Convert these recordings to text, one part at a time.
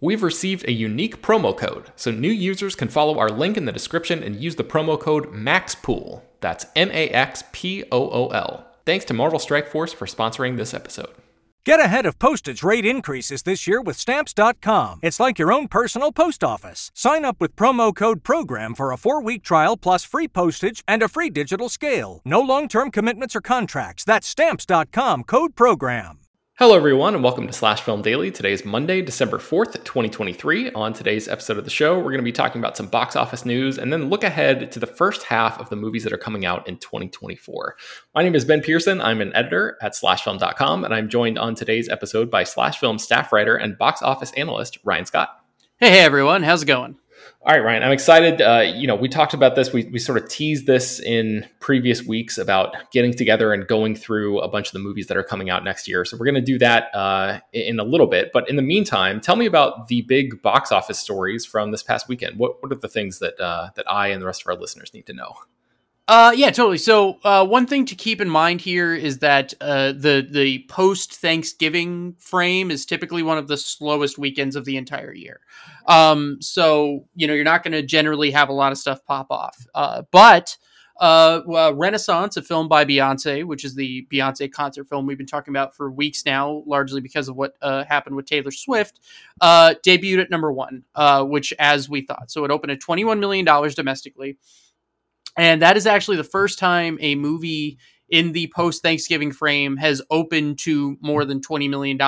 We've received a unique promo code, so new users can follow our link in the description and use the promo code MAXPOOL. That's M A X P O O L. Thanks to Marvel Strike Force for sponsoring this episode. Get ahead of postage rate increases this year with Stamps.com. It's like your own personal post office. Sign up with promo code PROGRAM for a four week trial plus free postage and a free digital scale. No long term commitments or contracts. That's Stamps.com code PROGRAM. Hello, everyone, and welcome to Slash Film Daily. Today is Monday, December 4th, 2023. On today's episode of the show, we're going to be talking about some box office news and then look ahead to the first half of the movies that are coming out in 2024. My name is Ben Pearson. I'm an editor at slashfilm.com, and I'm joined on today's episode by Slash Film staff writer and box office analyst Ryan Scott. Hey, hey, everyone. How's it going? All right, Ryan, I'm excited. Uh, you know, we talked about this. We, we sort of teased this in previous weeks about getting together and going through a bunch of the movies that are coming out next year. So we're going to do that uh, in a little bit. But in the meantime, tell me about the big box office stories from this past weekend. What, what are the things that uh, that I and the rest of our listeners need to know? Uh, yeah, totally. So, uh, one thing to keep in mind here is that uh, the the post Thanksgiving frame is typically one of the slowest weekends of the entire year. Um, so you know you're not going to generally have a lot of stuff pop off. Uh, but uh, Renaissance, a film by Beyonce, which is the Beyonce concert film we've been talking about for weeks now, largely because of what uh, happened with Taylor Swift, uh, debuted at number one, uh, which as we thought. So it opened at twenty one million dollars domestically. And that is actually the first time a movie in the post Thanksgiving frame has opened to more than $20 million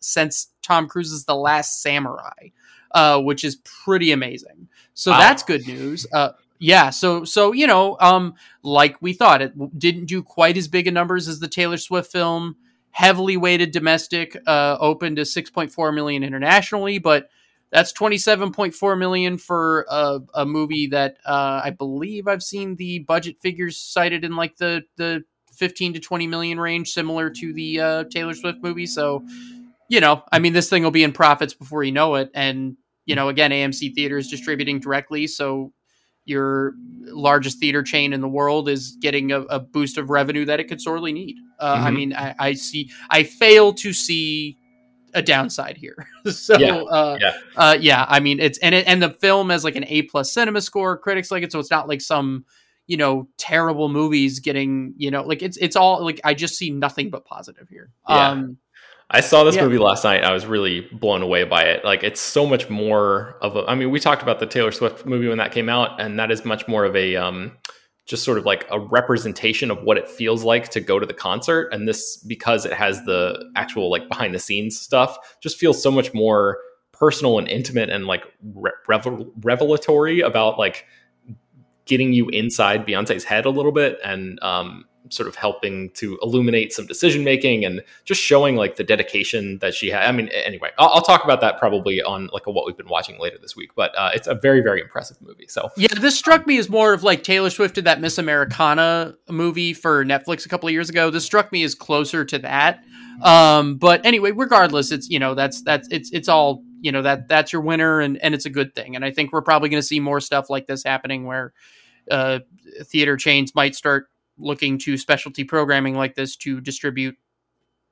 since Tom Cruise's The Last Samurai, uh, which is pretty amazing. So wow. that's good news. Uh, yeah, so so you know, um, like we thought, it didn't do quite as big a numbers as the Taylor Swift film. Heavily weighted domestic, uh, opened to six point four million internationally, but that's 27.4 million for a, a movie that uh, I believe I've seen the budget figures cited in like the the 15 to 20 million range, similar to the uh, Taylor Swift movie. So, you know, I mean, this thing will be in profits before you know it. And you know, again, AMC Theaters distributing directly, so your largest theater chain in the world is getting a, a boost of revenue that it could sorely need. Uh, mm-hmm. I mean, I, I see, I fail to see a downside here. so yeah, uh, yeah. Uh, yeah, I mean it's and it, and the film has like an A plus cinema score. Critics like it, so it's not like some you know terrible movies getting you know like it's it's all like I just see nothing but positive here. Yeah. Um, I saw this yeah. movie last night. I was really blown away by it. Like it's so much more of a. I mean, we talked about the Taylor Swift movie when that came out, and that is much more of a. Um, just sort of like a representation of what it feels like to go to the concert and this because it has the actual like behind the scenes stuff just feels so much more personal and intimate and like revel- revelatory about like getting you inside Beyonce's head a little bit and um sort of helping to illuminate some decision making and just showing like the dedication that she had. I mean, anyway, I'll, I'll, talk about that probably on like a, what we've been watching later this week. But uh, it's a very very impressive movie. So yeah, this struck me as more of like Taylor Swift did that Miss Americana movie for Netflix a couple of years ago. This struck me as closer to that. Um, but anyway, regardless, it's you know that's that's it's it's all you know that that's your winner and and it's a good thing. And I think we're probably going to see more stuff like this happening where uh, theater chains might start looking to specialty programming like this to distribute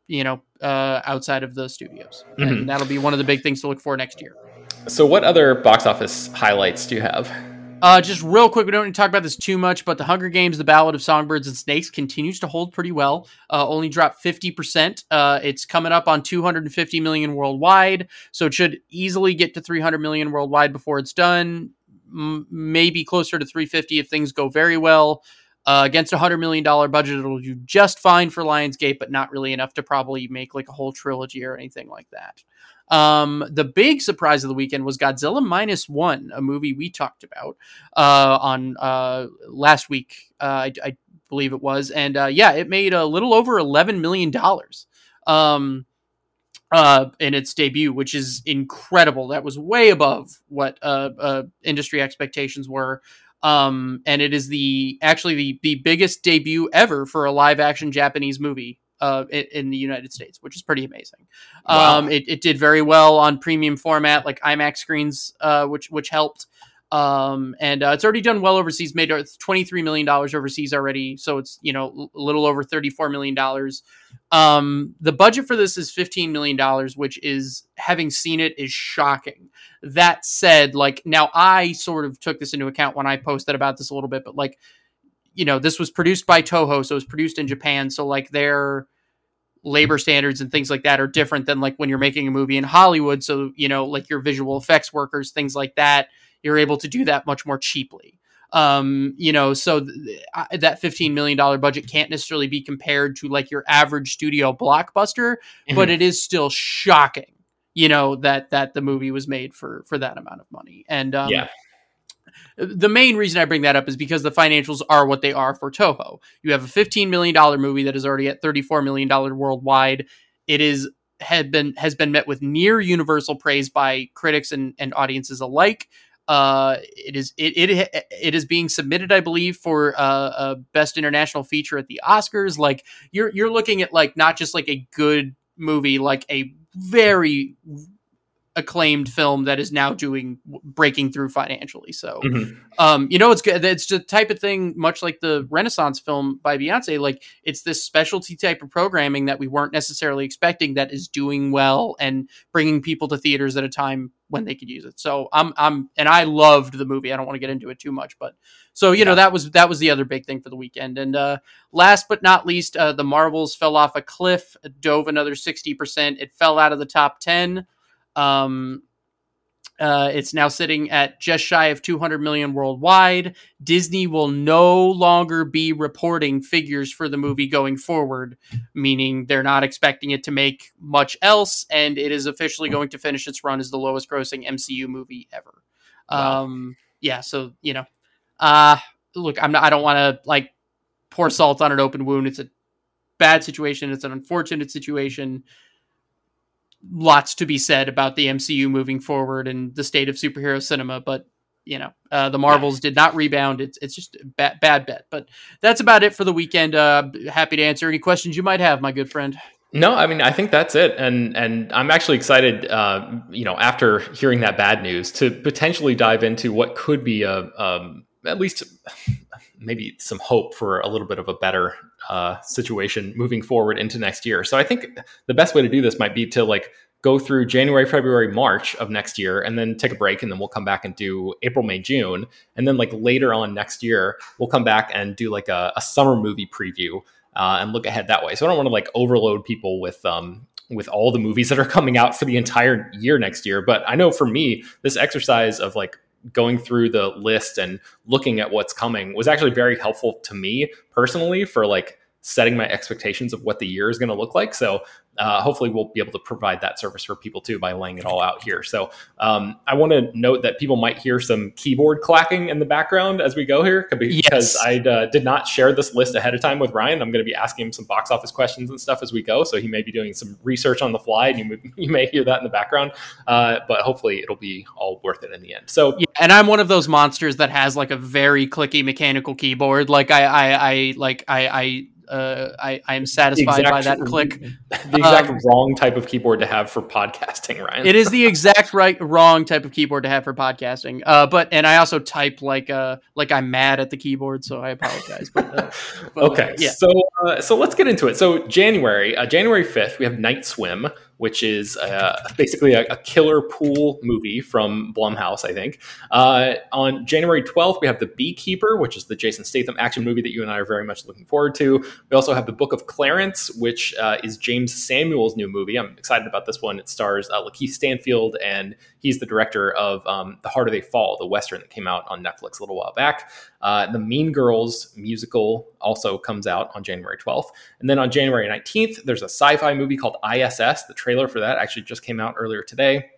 you know uh, outside of the studios mm-hmm. and that'll be one of the big things to look for next year so what other box office highlights do you have uh, just real quick, we don't need to talk about this too much, but The Hunger Games: The Ballad of Songbirds and Snakes continues to hold pretty well. Uh, only dropped fifty percent. Uh, it's coming up on two hundred and fifty million worldwide, so it should easily get to three hundred million worldwide before it's done. M- maybe closer to three fifty if things go very well. Uh, against a hundred million dollar budget, it'll do just fine for Lionsgate, but not really enough to probably make like a whole trilogy or anything like that. Um, the big surprise of the weekend was Godzilla minus one, a movie we talked about uh, on uh, last week. Uh, I, I, believe it was, and uh, yeah, it made a little over eleven million dollars. Um, uh, in its debut, which is incredible. That was way above what uh, uh, industry expectations were. Um, and it is the actually the the biggest debut ever for a live action Japanese movie uh, in, in, the United States, which is pretty amazing. Wow. Um, it, it, did very well on premium format, like IMAX screens, uh, which which helped. Um, and uh, it's already done well overseas. Made twenty three million dollars overseas already, so it's you know a little over thirty four million dollars. Um, the budget for this is fifteen million dollars, which is having seen it is shocking. That said, like now I sort of took this into account when I posted about this a little bit, but like you know this was produced by Toho, so it was produced in Japan, so like their labor standards and things like that are different than like when you're making a movie in Hollywood. So you know like your visual effects workers, things like that you're able to do that much more cheaply. Um, you know, so th- that $15 million budget can't necessarily be compared to like your average studio blockbuster, mm-hmm. but it is still shocking, you know, that, that the movie was made for, for that amount of money. And, um, yeah the main reason I bring that up is because the financials are what they are for Toho. You have a $15 million movie that is already at $34 million worldwide. It is had been has been met with near universal praise by critics and, and audiences alike. Uh, it is it, it it is being submitted, I believe, for uh, a best international feature at the Oscars. Like you're you're looking at like not just like a good movie, like a very acclaimed film that is now doing breaking through financially. So, mm-hmm. um, you know, it's good. It's the type of thing, much like the Renaissance film by Beyonce. Like it's this specialty type of programming that we weren't necessarily expecting that is doing well and bringing people to theaters at a time when they could use it. So I'm, I'm, and I loved the movie. I don't want to get into it too much, but so you yeah. know that was that was the other big thing for the weekend. And uh, last but not least, uh, the Marvels fell off a cliff, dove another sixty percent. It fell out of the top ten. Um, uh, it's now sitting at just shy of 200 million worldwide. Disney will no longer be reporting figures for the movie going forward, meaning they're not expecting it to make much else, and it is officially going to finish its run as the lowest grossing MCU movie ever. Wow. Um, yeah, so you know, uh, look, I'm not. I don't want to like pour salt on an open wound. It's a bad situation. It's an unfortunate situation lots to be said about the MCU moving forward and the state of superhero cinema, but you know, uh, the Marvels did not rebound. It's it's just a bad, bad bet. But that's about it for the weekend. Uh, happy to answer any questions you might have, my good friend. No, I mean I think that's it, and and I'm actually excited. Uh, you know, after hearing that bad news, to potentially dive into what could be a um, at least maybe some hope for a little bit of a better uh, situation moving forward into next year. So I think the best way to do this might be to like go through January, February, March of next year, and then take a break, and then we'll come back and do April, May, June, and then like later on next year, we'll come back and do like a, a summer movie preview uh, and look ahead that way. So I don't want to like overload people with um, with all the movies that are coming out for the entire year next year. But I know for me, this exercise of like going through the list and looking at what's coming was actually very helpful to me personally for like setting my expectations of what the year is going to look like. So uh, hopefully we'll be able to provide that service for people too by laying it all out here. So um, I want to note that people might hear some keyboard clacking in the background as we go here because yes. I uh, did not share this list ahead of time with Ryan. I'm going to be asking him some box office questions and stuff as we go. So he may be doing some research on the fly and you, you may hear that in the background. Uh, but hopefully it'll be all worth it in the end. So yeah, and I'm one of those monsters that has like a very clicky mechanical keyboard. Like I, I, I like I, I uh, I, I am satisfied exact, by that click. The exact um, wrong type of keyboard to have for podcasting, Ryan. it is the exact right wrong type of keyboard to have for podcasting. Uh, but and I also type like uh like I'm mad at the keyboard, so I apologize. But, uh, but okay, yeah. So uh, so let's get into it. So January, uh, January fifth, we have Night Swim which is uh, basically a, a, killer pool movie from Blumhouse, I think. Uh, on January 12th, we have The Beekeeper, which is the Jason Statham action movie that you and I are very much looking forward to. We also have The Book of Clarence, which uh, is Jeymes Samuel's new movie. I'm excited about this one. It stars uh, Lakeith Stanfield, and he's the director of um, The Harder They Fall, the Western that came out on Netflix a little while back. Uh, the Mean Girls musical also comes out on January 12th. And then on January 19th, there's a sci fi movie called ISS. The trailer for that actually just came out earlier today.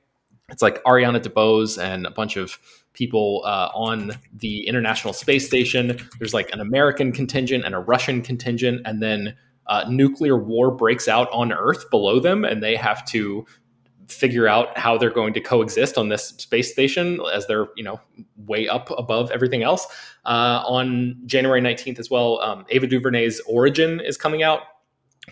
It's like Ariana DeBose and a bunch of people uh, on the International Space Station. There's like an American contingent and a Russian contingent, and then uh, nuclear war breaks out on Earth below them, and they have to figure out how they're going to coexist on this space station as they're you know way up above everything else. Uh, on January 19th as well, um, Ava DuVernay's Origin is coming out,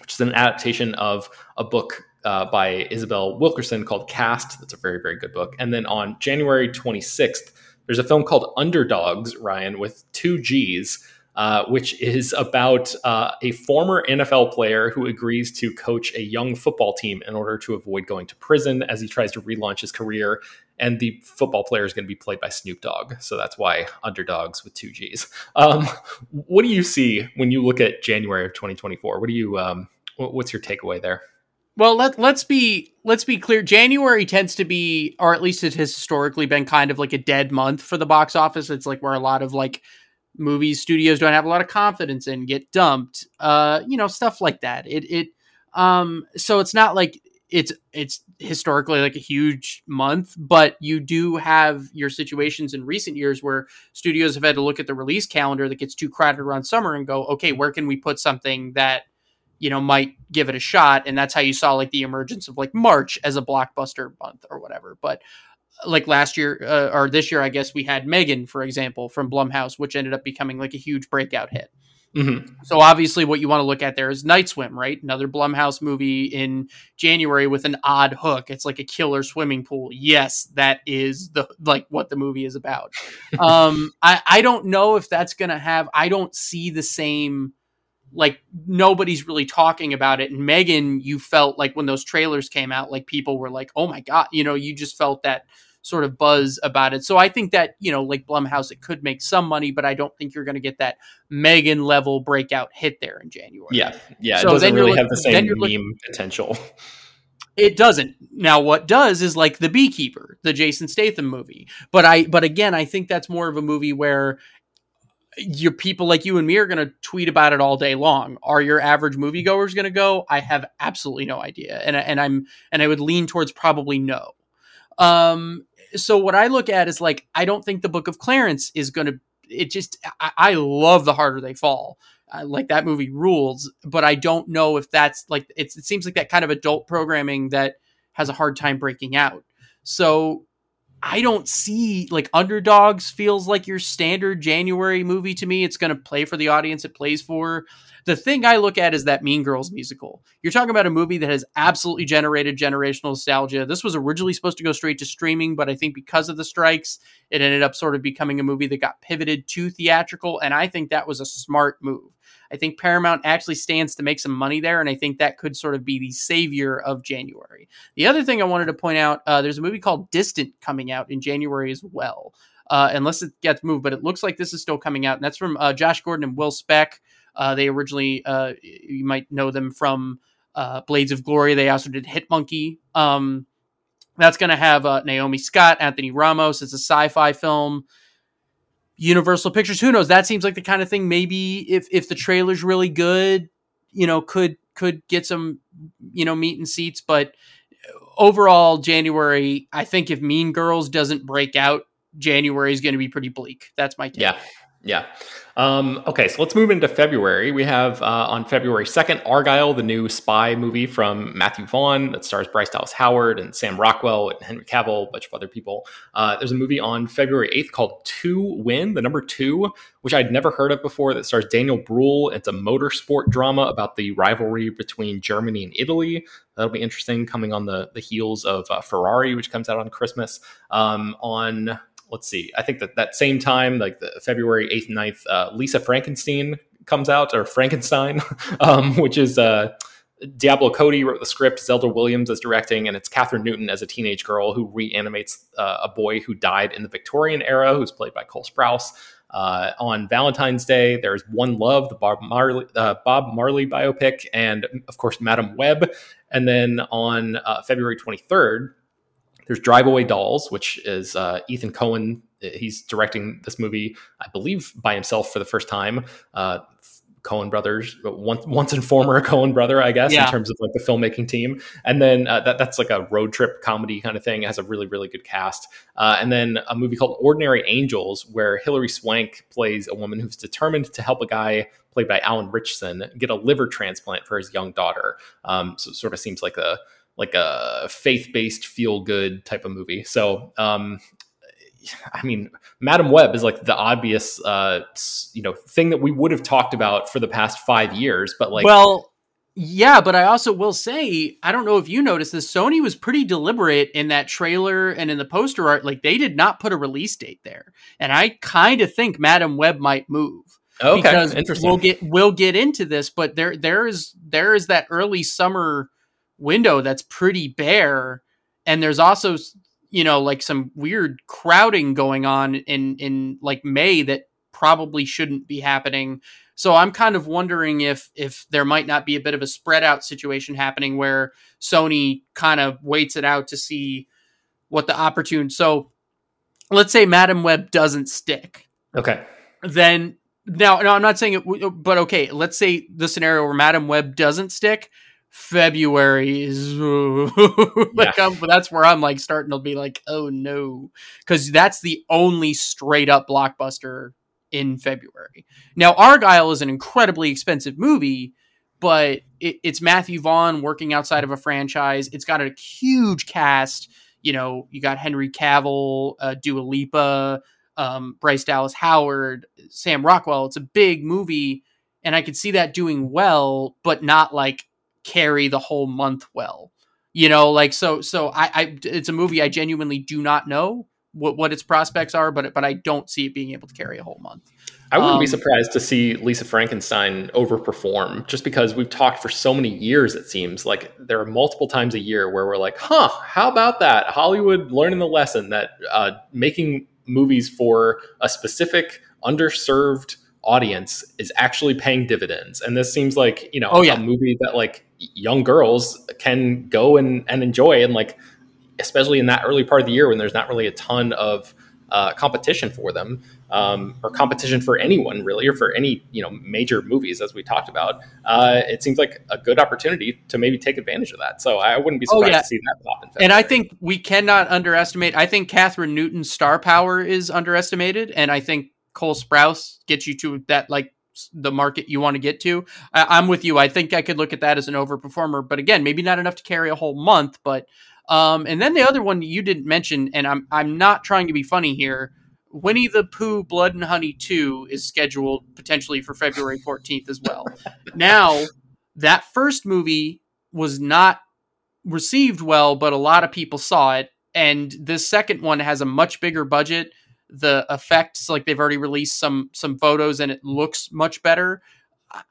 which is an adaptation of a book uh, by Isabel Wilkerson called Cast. That's a very, very good book. And then on January 26th, there's a film called Underdoggs, Ryan, with two G's, uh, which is about uh, a former NFL player who agrees to coach a young football team in order to avoid going to prison as he tries to relaunch his career. And the football player is going to be played by Snoop Dogg. So that's why Underdoggs with two G's. Um, what do you see when you look at January of 2024? What do you, um, what's your takeaway there? Well, let let's be let's be clear. January tends to be, or at least it has historically been, kind of like a dead month for the box office. It's like where a lot of like movies studios don't have a lot of confidence in get dumped. Uh, you know, stuff like that. It it um so it's not like it's it's historically like a huge month, but you do have your situations in recent years where studios have had to look at the release calendar that gets too crowded around summer and go, okay, where can we put something that you know might give it a shot and that's how you saw like the emergence of like march as a blockbuster month or whatever but like last year uh, or this year i guess we had megan for example from blumhouse which ended up becoming like a huge breakout hit. Mm-hmm. so obviously what you want to look at there is night swim right? Another blumhouse movie in january with an odd hook. It's like a killer swimming pool. Yes that is the like what the movie is about. Um i i don't know if that's gonna have i don't see the same like nobody's really talking about it. And Megan, you felt like when those trailers came out, like people were like, "Oh my god," you know, you just felt that sort of buzz about it. So I think that you know, like Blumhouse, it could make some money, but I don't think you're going to get that Megan level breakout hit there in January. Yeah, yeah, so it doesn't really have the same meme looking, potential. It doesn't. Now, what does is like the Beekeeper, the Jason Statham movie. But I, but again, I think that's more of a movie where your people like you and me are going to tweet about it all day long. Are your average moviegoers going to go? I have absolutely no idea, and and I'm and I would lean towards probably no. Um, so what I look at is like I don't think the Book of Clarence is going to. It just I, I love the harder they fall. I, like that movie rules, but I don't know if that's like. It seems like that kind of adult programming that has a hard time breaking out. So I don't see like Underdoggs feels like your standard January movie to me. It's going to play for the audience it plays for. The thing I look at is that Mean Girls musical. You're talking about a movie that has absolutely generated generational nostalgia. This was originally supposed to go straight to streaming, but I think because of the strikes, it ended up sort of becoming a movie that got pivoted to theatrical. And I think that was a smart move. I think Paramount actually stands to make some money there, and I think that could sort of be the savior of January. The other thing I wanted to point out uh, there's a movie called Distant coming out in January as well, uh, unless it gets moved, but it looks like this is still coming out, and that's from uh, Josh Gordon and Will Speck. Uh, they originally, uh, you might know them from uh, Blades of Glory. They also did Hit Monkey. Um, that's going to have Naomi Scott, Anthony Ramos. It's a sci fi film. Universal Pictures. Who knows? That seems like the kind of thing. Maybe if if the trailer's really good, you know, could could get some you know meat and seats. But overall, January, I think if Mean Girls doesn't break out, January is going to be pretty bleak. That's my take. Yeah, yeah. Um, okay, so let's move into February. We have uh, on February 2nd, Argylle, the new spy movie from Matthew Vaughn that stars Bryce Dallas Howard and Sam Rockwell and Henry Cavill, a bunch of other people. Uh, there's a movie on February 8th called Two Win, the number two, which I'd never heard of before, that stars Daniel Bruhl. It's a motorsport drama about the rivalry between Germany and Italy. That'll be interesting coming on the, the heels of uh, Ferrari, which comes out on Christmas. Um, on let's see. I think that that same time, like the February 8th, 9th, uh, Lisa Frankenstein comes out, or Frankenstein, um, which is uh, Diablo Cody wrote the script, Zelda Williams is directing, and it's Kathryn Newton as a teenage girl who reanimates uh, a boy who died in the Victorian era, who's played by Cole Sprouse. Uh, on Valentine's Day, there's One Love, the Bob Marley, uh, Bob Marley biopic, and of course, Madame Web. And then on uh, February 23rd, there's Drive Away Dolls, which is uh, Ethan Coen he's directing this movie, I believe, by himself for the first time. Uh, Coen brothers, once once and former Coen brother, I guess, Yeah. in terms of like the filmmaking team. And then uh, that that's like a road trip comedy kind of thing. It has a really really good cast. Uh, and then a movie called Ordinary Angels, where Hilary Swank plays a woman who's determined to help a guy played by Alan Ritchson get a liver transplant for his young daughter. Um, so it sort of seems like a like a faith based feel good type of movie. So um, I mean, Madame Web is like the obvious, uh, you know, thing that we would have talked about for the past five years. But like, well, yeah, but I also will say, I don't know if you noticed this. Sony was pretty deliberate in that trailer and in the poster art. Like they did not put a release date there, and I kind of think Madame Web might move. okay, because interesting. we'll get we'll get into this, but there there is there is that early summer window that's pretty bare, and there's also you know like some weird crowding going on in in like May that probably shouldn't be happening. So I'm kind of wondering if if there might not be a bit of a spread out situation happening where Sony kind of waits it out to see what the opportune. So let's say Madame Web doesn't stick okay, then now, no, I'm not saying it, but okay. Let's say the scenario where Madame Web doesn't stick. February is like I'm, that's where I'm like starting to be like, oh no, because that's the only straight up blockbuster in February. Now, Argylle is an incredibly expensive movie, but it, it's Matthew Vaughn working outside of a franchise. It's got a huge cast. You know, you got Henry Cavill, uh, Dua Lipa, um, Bryce Dallas Howard, Sam Rockwell. It's a big movie, and I could see that doing well, but not like carry the whole month well. You know, like so. So I, I it's a movie I genuinely do not know what what its prospects are, but but I don't see it being able to carry a whole month. I wouldn't be um, surprised to see Lisa Frankenstein overperform, just because we've talked for so many years. It seems like there are multiple times a year where we're like, "Huh, how about that?" Hollywood learning the lesson that uh, making movies for a specific underserved audience is actually paying dividends. And this seems like you know Oh, yeah. a movie that like young girls can go and, and enjoy, and like especially in that early part of the year when there's not really a ton of uh, competition for them um, or competition for anyone really or for any you know major movies as we talked about uh, it seems like a good opportunity to maybe take advantage of that so i wouldn't be Oh, surprised yeah. to see that pop in And I think we cannot underestimate. I think Kathryn Newton's star power is underestimated, and I think Cole Sprouse gets you to that like the market you want to get to. I, I'm with you. I think I could look at that as an overperformer, but again, maybe not enough to carry a whole month. But um, and then the other one you didn't mention, and I'm I'm not trying to be funny here. Winnie the Pooh Blood and Honey 2 is scheduled potentially for February 14th as well. now, that first movie was not received well, but a lot of people saw it. And this second one has a much bigger budget. The effects, like they've already released some some photos, and it looks much better.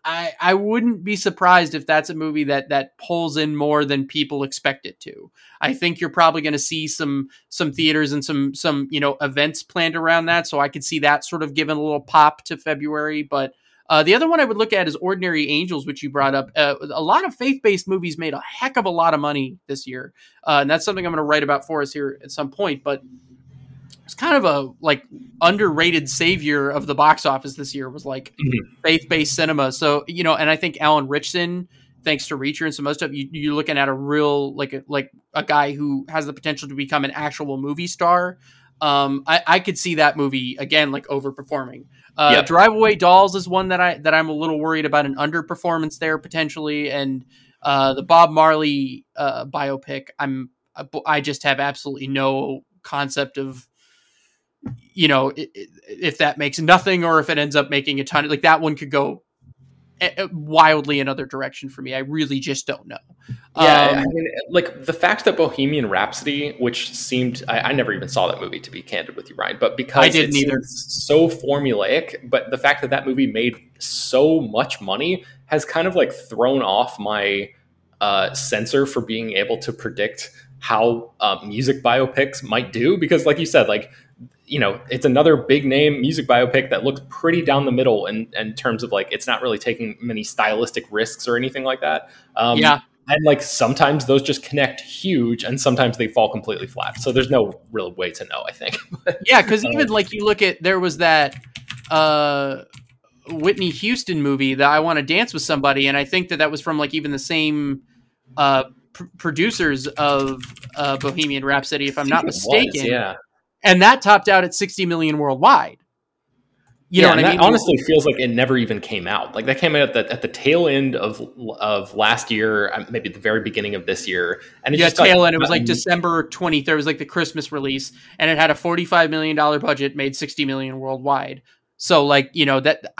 I I wouldn't be surprised if that's a movie that that pulls in more than people expect it to. I think you're probably going to see some some theaters and some some you know events planned around that, so I could see that sort of giving a little pop to February. But uh, the other one I would look at is Ordinary Angels, which you brought up. Uh, a lot of faith based movies made a heck of a lot of money this year, uh, and that's something I'm going to write about for us here at some point. But it's kind of a like underrated savior of the box office this year was like Mhm. faith based cinema. So you know, and I think Alan Ritchson, thanks to Reacher and some other stuff, you, you're looking at a real like a, like a guy who has the potential to become an actual movie star. Um, I, I could see that movie again, like overperforming. Uh, Yep. Drive Away Dolls is one that I that I'm a little worried about an underperformance there potentially, and uh, the Bob Marley uh, biopic. I'm I just have absolutely no concept of you know if that makes nothing or if it ends up making a ton. Like that one could go eh, eh, wildly another direction for me. I really just don't know. Yeah, Um, I mean, like the fact that Bohemian Rhapsody, which seemed I, I never even saw that movie to be candid with you, Ryan, but because I didn't it either. so formulaic, but the fact that that movie made so much money has kind of like thrown off my uh, sensor for being able to predict how uh, music biopics might do, because like you said, like you know, it's another big name music biopic that looks pretty down the middle in, in terms of like it's not really taking many stylistic risks or anything like that. Um, Yeah. and like sometimes those just connect huge, and sometimes they fall completely flat. So there's no real way to know. I think. yeah, because even like you look at there was that uh, Whitney Houston movie that I want to dance with somebody, and I think that that was from like even the same uh, pr- producers of uh, Bohemian Rhapsody, if I'm not mistaken. Was, yeah. And that topped out at 60 million worldwide. You yeah, know what I mean? honestly feels like it never even came out. Like that came out at the, at the tail end of of last year, uh, maybe the very beginning of this year. And it yeah, tail got, end. It was like December 23rd. It was like the Christmas release, and it had a 45 million dollar budget, made 60 million worldwide. So like you know that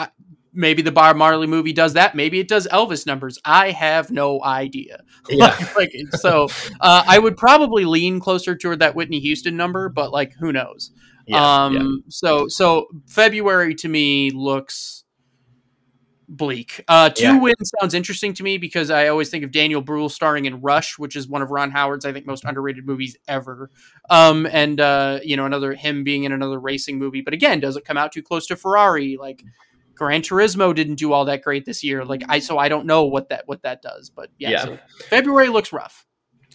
maybe the Bob Marley movie does that. Maybe it does Elvis numbers. I have no idea. Yeah. like so, uh, I would probably lean closer toward that Whitney Houston number, but like who knows? Yeah, um, yeah. so so February to me looks bleak. Uh, two yeah. wins sounds interesting to me because I always think of Daniel Bruhl starring in Rush, which is one of Ron Howard's I think most underrated movies ever. Um, and uh, you know another him being in another racing movie, but again, does it come out too close to Ferrari? Like Gran Turismo didn't do all that great this year. Like I, so I don't know what that what that does, but yeah. yeah. So February looks rough.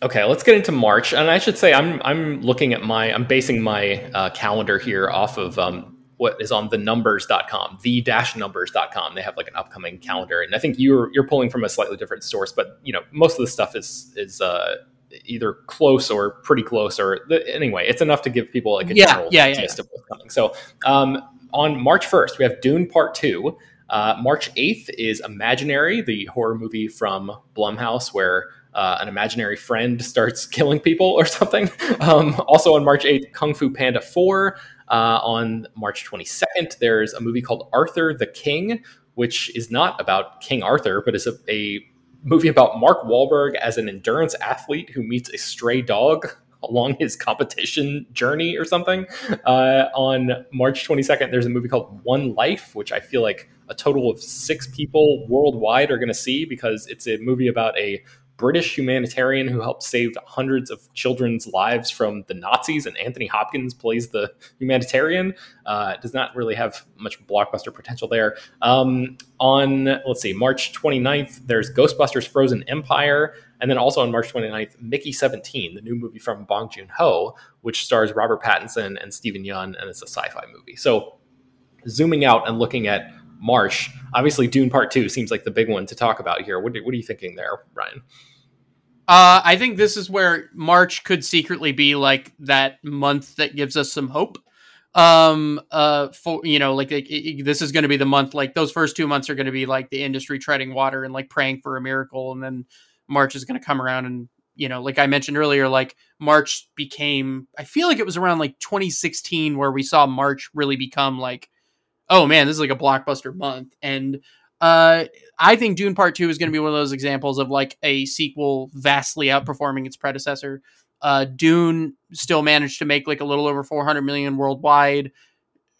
Okay, let's get into March, and I should say I'm I'm looking at my I'm basing my uh, calendar here off of um, what is on the numbers.com, the dash numbers.com. They have like an upcoming calendar, and I think you're you're pulling from a slightly different source, but you know most of the stuff is is uh, either close or pretty close, or the, anyway, it's enough to give people like a yeah, general yeah, yeah, yeah. of what's coming. So um, on March 1st, we have Dune Part Two. Uh, March 8th is Imaginary, the horror movie from Blumhouse, where uh, an imaginary friend starts killing people or something. Um, also on March 8th, Kung Fu Panda 4. Uh, on March 22nd, there's a movie called Arthur the King, which is not about King Arthur, but is a, a movie about Mark Wahlberg as an endurance athlete who meets a stray dog along his competition journey or something. Uh, on March 22nd, there's a movie called One Life, which I feel like a total of six people worldwide are going to see because it's a movie about a British humanitarian who helped save hundreds of children's lives from the Nazis, and Anthony Hopkins plays the humanitarian. Uh, does not really have much blockbuster potential there. Um, on, let's see, March 29th, there's Ghostbusters Frozen Empire. And then also on March 29th, Mickey 17, the new movie from Bong Joon Ho, which stars Robert Pattinson and Steven Yeun, and it's a sci fi movie. So zooming out and looking at March, obviously Dune Part 2 seems like the big one to talk about here. What, what are you thinking there, Ryan? Uh, I think this is where March could secretly be like that month that gives us some hope. Um, uh, for you know, like, like it, this is going to be the month. Like those first two months are going to be like the industry treading water and like praying for a miracle, and then March is going to come around and you know, like I mentioned earlier, like March became. I feel like it was around like 2016 where we saw March really become like, oh man, this is like a blockbuster month, and uh, I think Dune Part Two is going to be one of those examples of like a sequel vastly outperforming its predecessor. Uh, Dune still managed to make like a little over 400 million worldwide,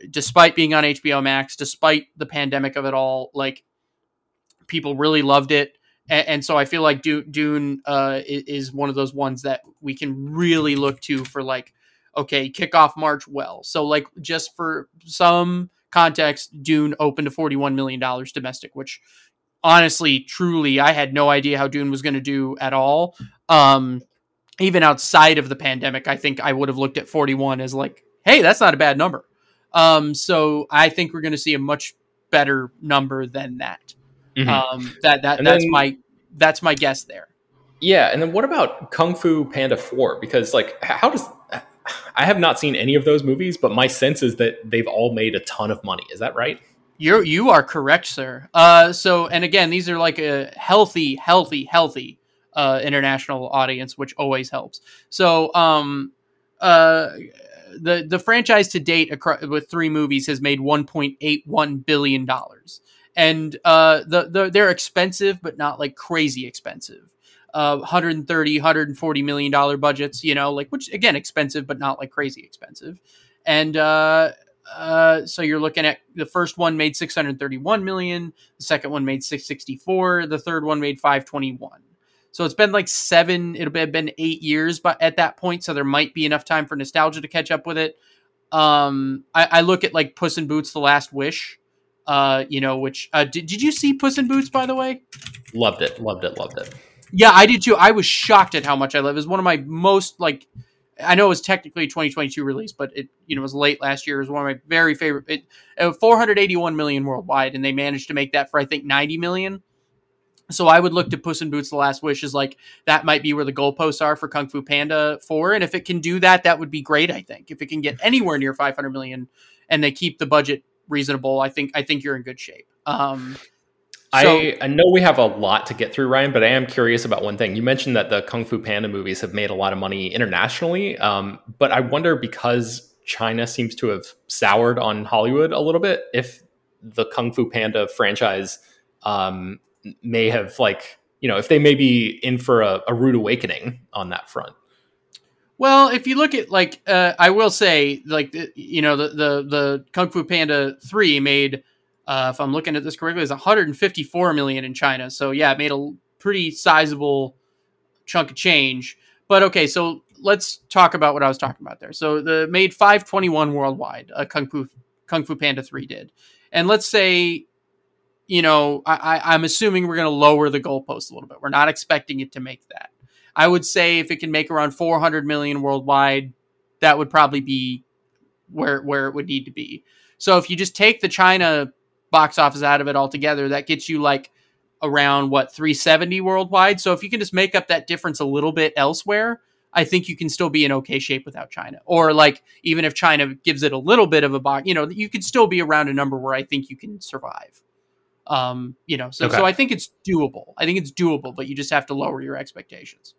despite being on HBO Max, despite the pandemic of it all. Like people really loved it, and, so I feel like Dune, Dune uh, is one of those ones that we can really look to for like, okay, kick off March well. So like just for some context, Dune opened to $41 million domestic, which honestly, truly, I had no idea how Dune was going to do at all. Um, even outside of the pandemic, I think I would have looked at 41 as like, hey, that's not a bad number. Um, so I think we're going to see a much better number than that. Mm-hmm. Um, that that that's then, my that's my guess there. Yeah, and then what about Kung Fu Panda 4? Because like, how does I have not seen any of those movies, but my sense is that they've all made a ton of money. Is that right? You're you are correct, sir. Uh, so and again, these are like a healthy, healthy, healthy uh, international audience, which always helps. So, um, uh, the the franchise to date with three movies has made 1.81 billion dollars, and uh, the, the they're expensive, but not like crazy expensive uh, 130 140 million dollar budgets you know like which again expensive but not like crazy expensive. And uh, uh, so you're looking at the first one made 631 million the second one made 664 the third one made 521 so it's been like seven it'll have been eight years but at that point so there might be enough time for nostalgia to catch up with it. Um i, I look at like puss in boots the last wish uh you know which uh did, did you see puss in boots by the way? Loved it loved it loved it Yeah, I did too. I was shocked at how much I love. It was one of my most like. I know it was technically a 2022 release, but it you know was late last year. It was one of my very favorite. It, it 481 million worldwide, and they managed to make that for I think 90 million. So I would look to Puss in Boots: The Last Wish as like that might be where the goalposts are for Kung Fu Panda 4, and if it can do that, that would be great. I think if it can get anywhere near 500 million, and they keep the budget reasonable, I think I think you're in good shape. Um, so, I, I know we have a lot to get through, Ryan, but I am curious about one thing. You mentioned that the Kung Fu Panda movies have made a lot of money internationally, um, but I wonder because China seems to have soured on Hollywood a little bit, if the Kung Fu Panda franchise um, may have like you know if they may be in for a, a rude awakening on that front. Well, if you look at like, uh, I will say, like, you know, the the the Kung Fu Panda three made uh, if I'm looking at this correctly, is 154 million in China. So yeah, it made a pretty sizable chunk of change. But okay, so let's talk about what I was talking about there. So the made 521 worldwide. Uh, Kung Fu Kung Fu Panda 3 did, and let's say, you know, I, I, I'm assuming we're going to lower the goalpost a little bit. We're not expecting it to make that. I would say if it can make around 400 million worldwide, that would probably be where where it would need to be. So if you just take the China box office out of it altogether, that gets you like around what 370 worldwide. So if you can just make up that difference a little bit elsewhere, I think you can still be in okay shape without China. Or like even if China gives it a little bit of a box, you know, you could still be around a number where I think you can survive. Um, you know, so okay. so I think it's doable. I think it's doable, but you just have to lower your expectations.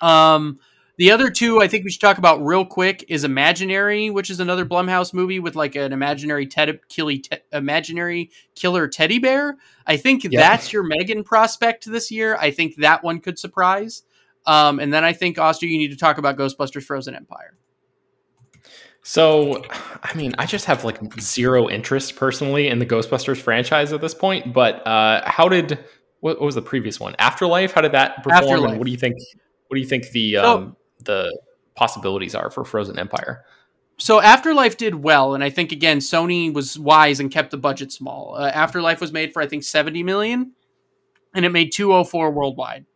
Um, the other two I think we should talk about real quick is Imaginary, which is another Blumhouse movie with like an imaginary ted- killy te- imaginary killer teddy bear. I think yep. that's your Megan prospect this year. I think that one could surprise. Um, and then I think Oster, you need to talk about Ghostbusters: Frozen Empire. So, I mean, I just have like zero interest personally in the Ghostbusters franchise at this point. But uh, how did what, what was the previous one? Afterlife. How did that perform? Afterlife. And what do you think? What do you think the um, the possibilities are for Frozen Empire. So Afterlife did well, and I think again Sony was wise and kept the budget small. Uh, Afterlife was made for I think seventy million, and it made two oh four worldwide.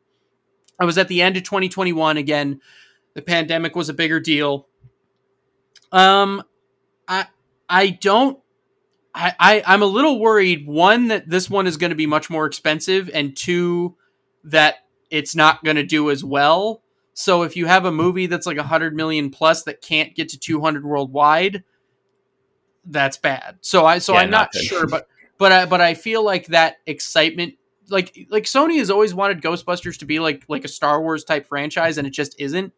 I was at the end of 2021 again. The pandemic was a bigger deal. Um, I I don't. I, I I'm a little worried. One that this one is going to be much more expensive, and two that it's not going to do as well. So if you have a movie that's like 100 million plus that can't get to 200 worldwide, that's bad. So I so yeah, I'm not, not sure, but but I, but I feel like that excitement like like Sony has always wanted Ghostbusters to be like like a Star Wars type franchise, and it just isn't.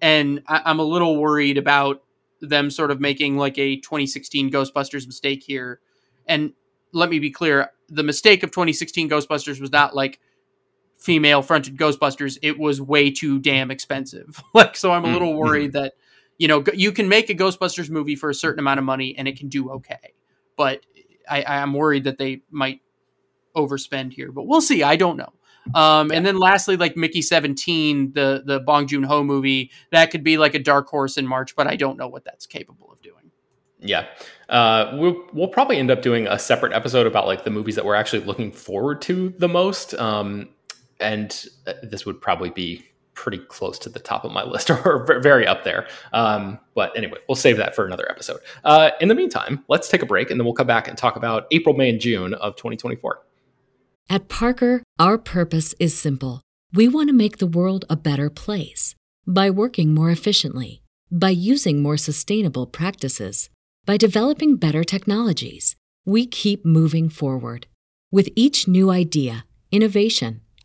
And I, I'm a little worried about them sort of making like a 2016 Ghostbusters mistake here. And let me be clear: the mistake of 2016 Ghostbusters was not like female fronted Ghostbusters, it was way too damn expensive. like, so I'm a little mm-hmm. worried that, you know, you can make a Ghostbusters movie for a certain amount of money and it can do okay. But I, I'm worried that they might overspend here, but we'll see. I don't know. Um. And then lastly, like Mickey 17, the the Bong Joon Ho movie, that could be like a dark horse in March, but I don't know what that's capable of doing. Yeah, uh, we'll we'll probably end up doing a separate episode about like the movies that we're actually looking forward to the most. Um, and uh, this would probably be pretty close to the top of my list or very up there. Um, but anyway, we'll save that for another episode. Uh, in the meantime, let's take a break and then we'll come back and talk about April, May, and June of 2024. At Parker, our purpose is simple. We want to make the world a better place by working more efficiently, by using more sustainable practices, by developing better technologies. We keep moving forward. With each new idea, innovation,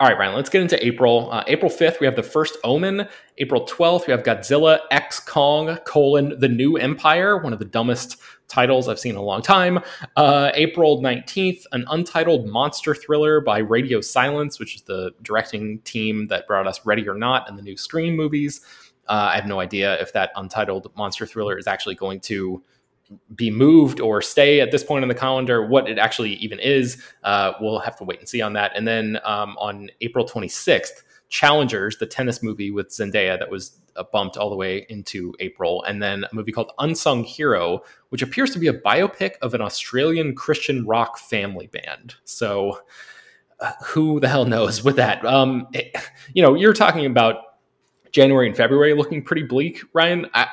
All right, Ryan, let's get into April. Uh, April 5th, we have the first Omen. April 12th, we have Godzilla X Kong, colon, The New Empire, one of the dumbest titles I've seen in a long time. Uh, April 19th, an untitled monster thriller by Radio Silence, which is the directing team that brought us Ready or Not and the new Scream movies. Uh, I have no idea if that untitled monster thriller is actually going to be moved or stay at this point in the calendar. What it actually even is, uh, we'll have to wait and see on that. And then um, on April 26th, Challengers, the tennis movie with Zendaya that was uh, bumped all the way into April, and then a movie called Unsung Hero, which appears to be a biopic of an Australian Christian rock family band. So, uh, who the hell knows with that? Um, it, you know, you're talking about January and February looking pretty bleak, Ryan. I,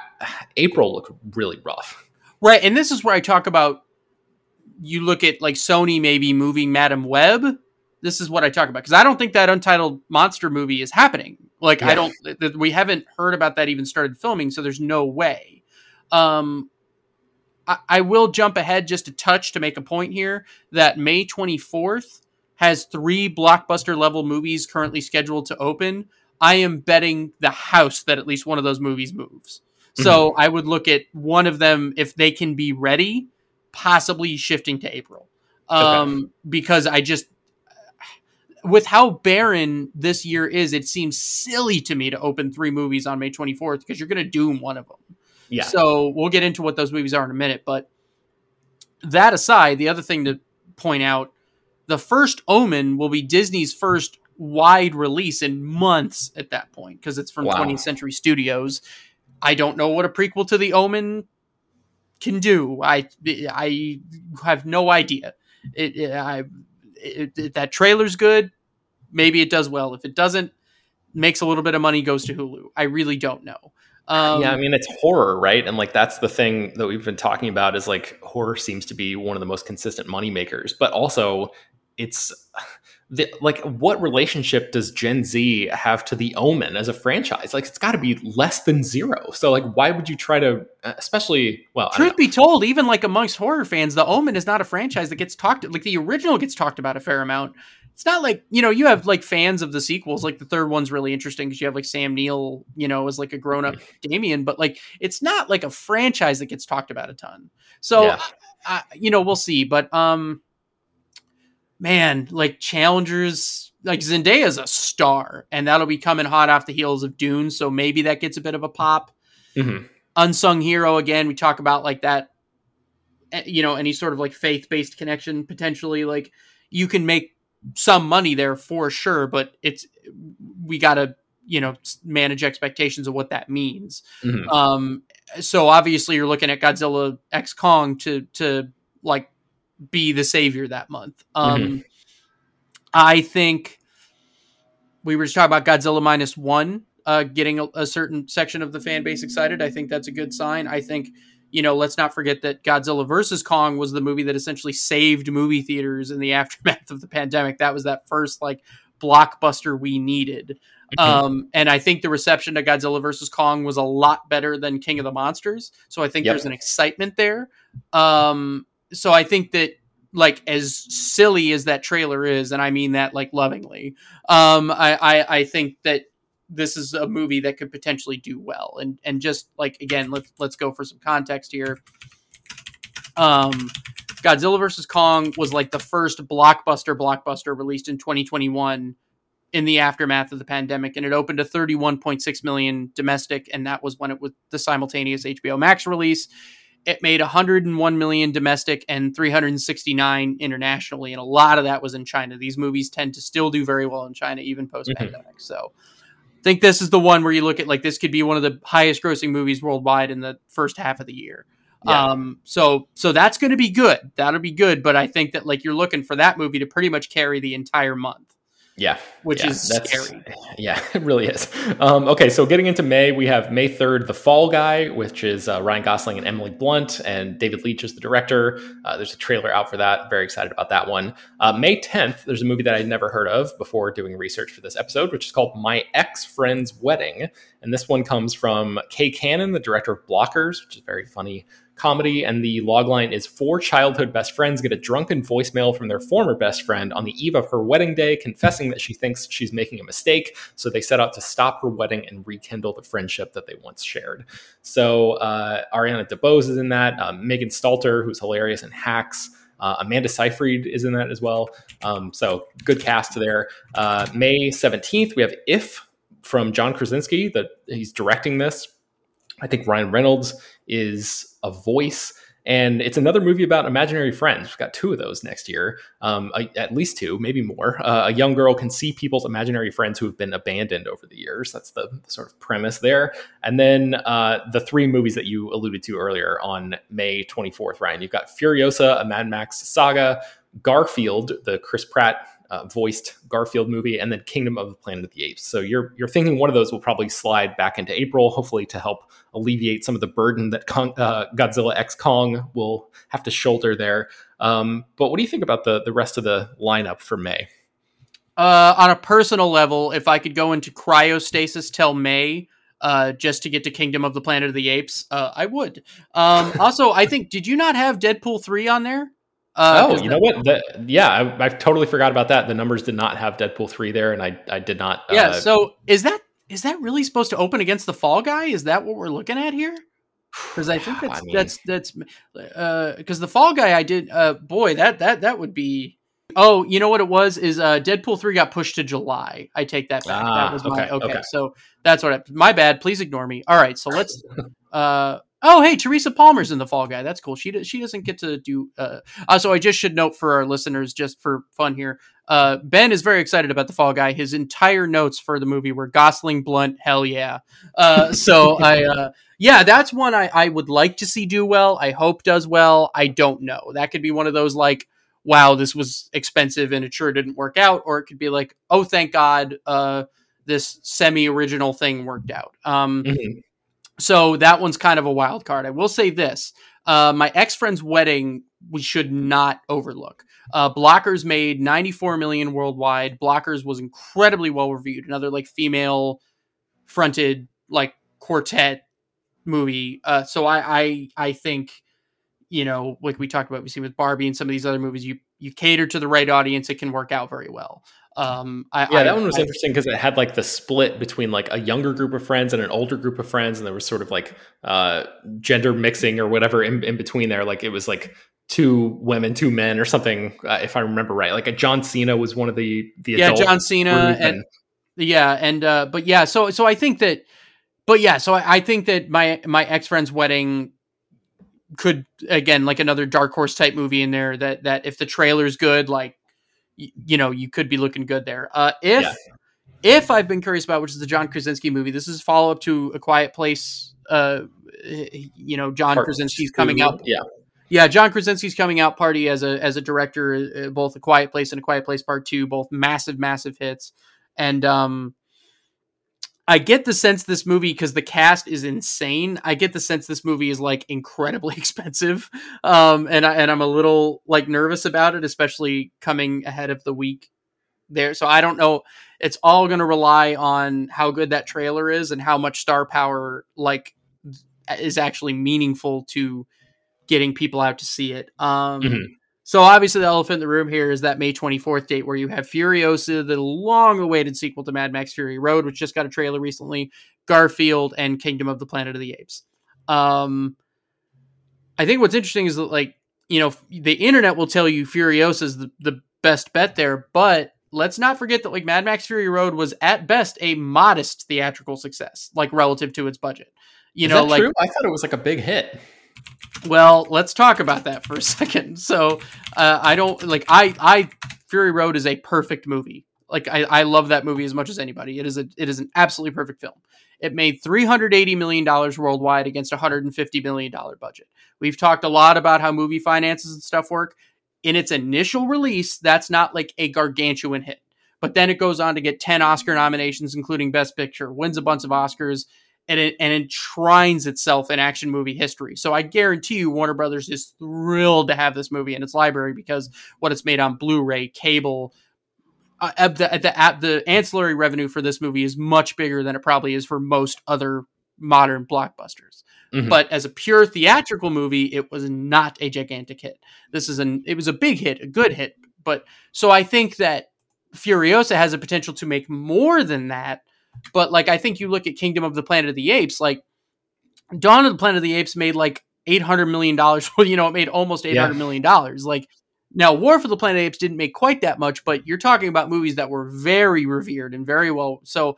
April looked really rough. Right, and this is where I talk about. You look at like Sony maybe moving Madame Web this is what I talk about because I don't think that Untitled Monster movie is happening. Like yeah. I don't, th- we haven't heard about that even started filming, so there's no way. Um, I, I will jump ahead just a touch to make a point here that May 24th has three blockbuster level movies currently scheduled to open. I am betting the house that at least one of those movies moves. So mm-hmm. I would look at one of them if they can be ready, possibly shifting to April. Um, okay. because I just with how barren this year is, it seems silly to me to open three movies on May 24th because you're going to doom one of them. Yeah. So we'll get into what those movies are in a minute. But that aside, the other thing to point out the first Omen will be Disney's first wide release in months at that point because it's from wow. 20th Century Studios. I don't know what a prequel to The Omen can do. I I have no idea. It, it I it, it, that trailer's good maybe it does well. If it doesn't, makes a little bit of money, goes to Hulu. I really don't know. Um, yeah, I mean it's horror, right? And like that's the thing that we've been talking about is like horror seems to be one of the most consistent money makers, but also it's the, like what relationship does Gen Z have to the Omen as a franchise? Like it's got to be less than zero. So like why would you try to uh, especially well Truth be told, even like amongst horror fans, the Omen is not a franchise that gets talked like the original gets talked about a fair amount. It's not like, you know, you have like fans of the sequels, like the third one's really interesting because you have like Sam Neill, you know, as like a grown-up Damien, but like it's not like a franchise that gets talked about a ton. So yeah. I, you know, we'll see, but um man, like challengers, like Zendaya's a star, and that'll be coming hot off the heels of Dune, so maybe that gets a bit of a pop. Mm-hmm. Unsung hero again, we talk about like that, eh, you know, any sort of like faith based connection potentially. Like you can make some money there for sure, but it's we gotta you know manage expectations of what that means. Mm-hmm. Um, so obviously you're looking at Godzilla X Kong to to like be the savior that month. Um, mm-hmm. I think we were just talking about Godzilla minus one uh, getting a, a, certain section of the fan base excited. I think that's a good sign. I think, you know, let's not forget that Godzilla versus Kong was the movie that essentially saved movie theaters in the aftermath of the pandemic. That was that first like blockbuster we needed. Mm-hmm. Um, and I think the reception to Godzilla versus Kong was a lot better than King of the Monsters. So I think yep. there's an excitement there. Um, so I think that like as silly as that trailer is, and I mean that like lovingly, um, I, I, I think that this is a movie that could potentially do well. And and just like again, let's let's go for some context here. Um, Godzilla vs Kong was like the first blockbuster blockbuster released in 2021 in the aftermath of the pandemic, and it opened to 31.6 million domestic, and that was when it was the simultaneous HBO Max release it made 101 million domestic and 369 internationally and a lot of that was in china. These movies tend to still do very well in china even post pandemic mm-hmm. so i think this is the one where you look at like this could be one of the highest grossing movies worldwide in the first half of the year. Yeah. um so so that's going to be good. That'll be good but i think that like you're looking for that movie to pretty much carry the entire month yeah. Which yeah, is scary. Yeah, it really is. Um, okay, so getting into May, we have May 3rd, The Fall Guy, which is uh, Ryan Gosling and Emily Blunt, and David Leitch is the director. Uh, there's a trailer out for that. Very excited about that one. Uh, May 10th, there's a movie that I'd never heard of before doing research for this episode, which is called My Ex Friend's Wedding. And this one comes from Kay Cannon, the director of Blockers, which is very funny comedy, and the logline is four childhood best friends get a drunken voicemail from their former best friend on the eve of her wedding day, confessing that she thinks she's making a mistake. So they set out to stop her wedding and rekindle the friendship that they once shared. So uh, Ariana DeBose is in that. Uh, Megan Stalter, who's hilarious in Hacks. Uh, Amanda Seyfried is in that as well. Um, so good cast there. Uh, May 17th, we have If from John Krasinski, that he's directing this. I think Ryan Reynolds is a voice. and it's another movie about imaginary friends. We've got two of those next year, um, a, at least two, maybe more. Uh, a young girl can see people's imaginary friends who have been abandoned over the years. That's the, sort of premise there. And then uh, the three movies that you alluded to earlier on May 24th, Ryan. You've got Furiosa, a Mad Max saga, Garfield, the Chris Pratt uh, voiced Garfield movie, and then Kingdom of the Planet of the Apes. So you're you're thinking one of those will probably slide back into April, hopefully to help alleviate some of the burden that Kong, uh, Godzilla X Kong will have to shoulder there. Um, but what do you think about the the rest of the lineup for May? Uh, on a personal level, if I could go into cryostasis till May, uh, just to get to Kingdom of the Planet of the Apes, uh, I would. Um, also, I think did you not have Deadpool three on there? Uh, oh, you know what? The, yeah, I, I, totally forgot about that. The numbers did not have Deadpool three there, and I I did not. Yeah. Uh, so is that is that really supposed to open against the Fall Guy? Is that what we're looking at here? Because I think that's I mean, that's that's because uh, the Fall Guy I did. Uh, boy, that that that would be. Oh, you know what it was? Is uh, Deadpool three got pushed to July? I take that back. Ah, that was my okay, okay, okay. So that's what. I, my bad. Please ignore me. All right. So let's. Oh, hey, Teresa Palmer's in the Fall Guy. That's cool. She she doesn't get to do. Uh, uh, so I just should note for our listeners, just for fun here, uh, Ben is very excited about the Fall Guy. His entire notes for the movie were Gosling, Blunt, hell yeah. Uh, so I, uh, yeah, that's one I, I would like to see do well. I hope does well. I don't know. That could be one of those like, wow, this was expensive and it sure didn't work out, or it could be like, oh, thank God, uh, this semi-original thing worked out. Um, mm-hmm so that one's kind of a wild card. I will say this: uh, my ex friend's wedding we should not overlook. Uh, Blockers made 94 million worldwide. Blockers was incredibly well reviewed. Another like female fronted like quartet movie. Uh, so I, I I think you know like we talked about we see with Barbie and some of these other movies you you cater to the right audience it can work out very well. Um, I, yeah, I, that one was I, interesting because it had like the split between like a younger group of friends and an older group of friends, and there was sort of like uh, gender mixing or whatever in, in between there. Like it was like two women, two men, or something, uh, if I remember right. Like a John Cena was one of the the yeah John Cena and, and, yeah and uh, but yeah so so I think that but yeah so I, I think that my my ex friend's wedding could again like another dark horse type movie in there that that if the trailer's good like you know you could be looking good there. Uh, if yeah. if I've been curious about, which is the John Krasinski movie, this is follow up to A Quiet Place. Uh, you know, John Part Krasinski's coming out. Yeah, yeah, John Krasinski's coming out party as a as a director, uh, both A Quiet Place and A Quiet Place Part Two, both massive, massive hits. And um, I get the sense this movie because the cast is insane. I get the sense this movie is like incredibly expensive, um, and I and I'm a little like nervous about it, especially coming ahead of the week there. So I don't know. It's all going to rely on how good that trailer is and how much star power like is actually meaningful to getting people out to see it. Um, mm-hmm. So obviously, the elephant in the room here is that May 24th date where you have Furiosa, the long-awaited sequel to Mad Max Fury Road, which just got a trailer recently, Garfield, and Kingdom of the Planet of the Apes. Um, I think what's interesting is that, like, you know, the internet will tell you Furiosa is the, the best bet there, but let's not forget that, like, Mad Max Fury Road was at best a modest theatrical success, like, relative to its budget. You is know, like, true? I thought it was like a big hit. Well, let's talk about that for a second. So, uh, I don't like I I Fury Road is a perfect movie. Like I, I love that movie as much as anybody. It is a it is an absolutely perfect film. It made 380 million dollars worldwide against a 150 million dollar budget. We've talked a lot about how movie finances and stuff work. In its initial release, that's not like a gargantuan hit. But then it goes on to get 10 Oscar nominations, including Best Picture, wins a bunch of Oscars, and it and enshrines itself in action movie history. So I guarantee you, Warner Brothers is thrilled to have this movie in its library because what it's made on Blu-ray, cable, uh, the the the ancillary revenue for this movie is much bigger than it probably is for most other modern blockbusters. Mm-hmm. But as a pure theatrical movie, it was not a gigantic hit. This is an it was a big hit, a good hit. But so I think that Furiosa has a potential to make more than that but like I think you look at Kingdom of the Planet of the Apes, like Dawn of the Planet of the Apes made like eight hundred million dollars. Well, you know, it made almost eight hundred yeah. million dollars. Like now, War for the Planet of the Apes didn't make quite that much, but you're talking about movies that were very revered and very well. So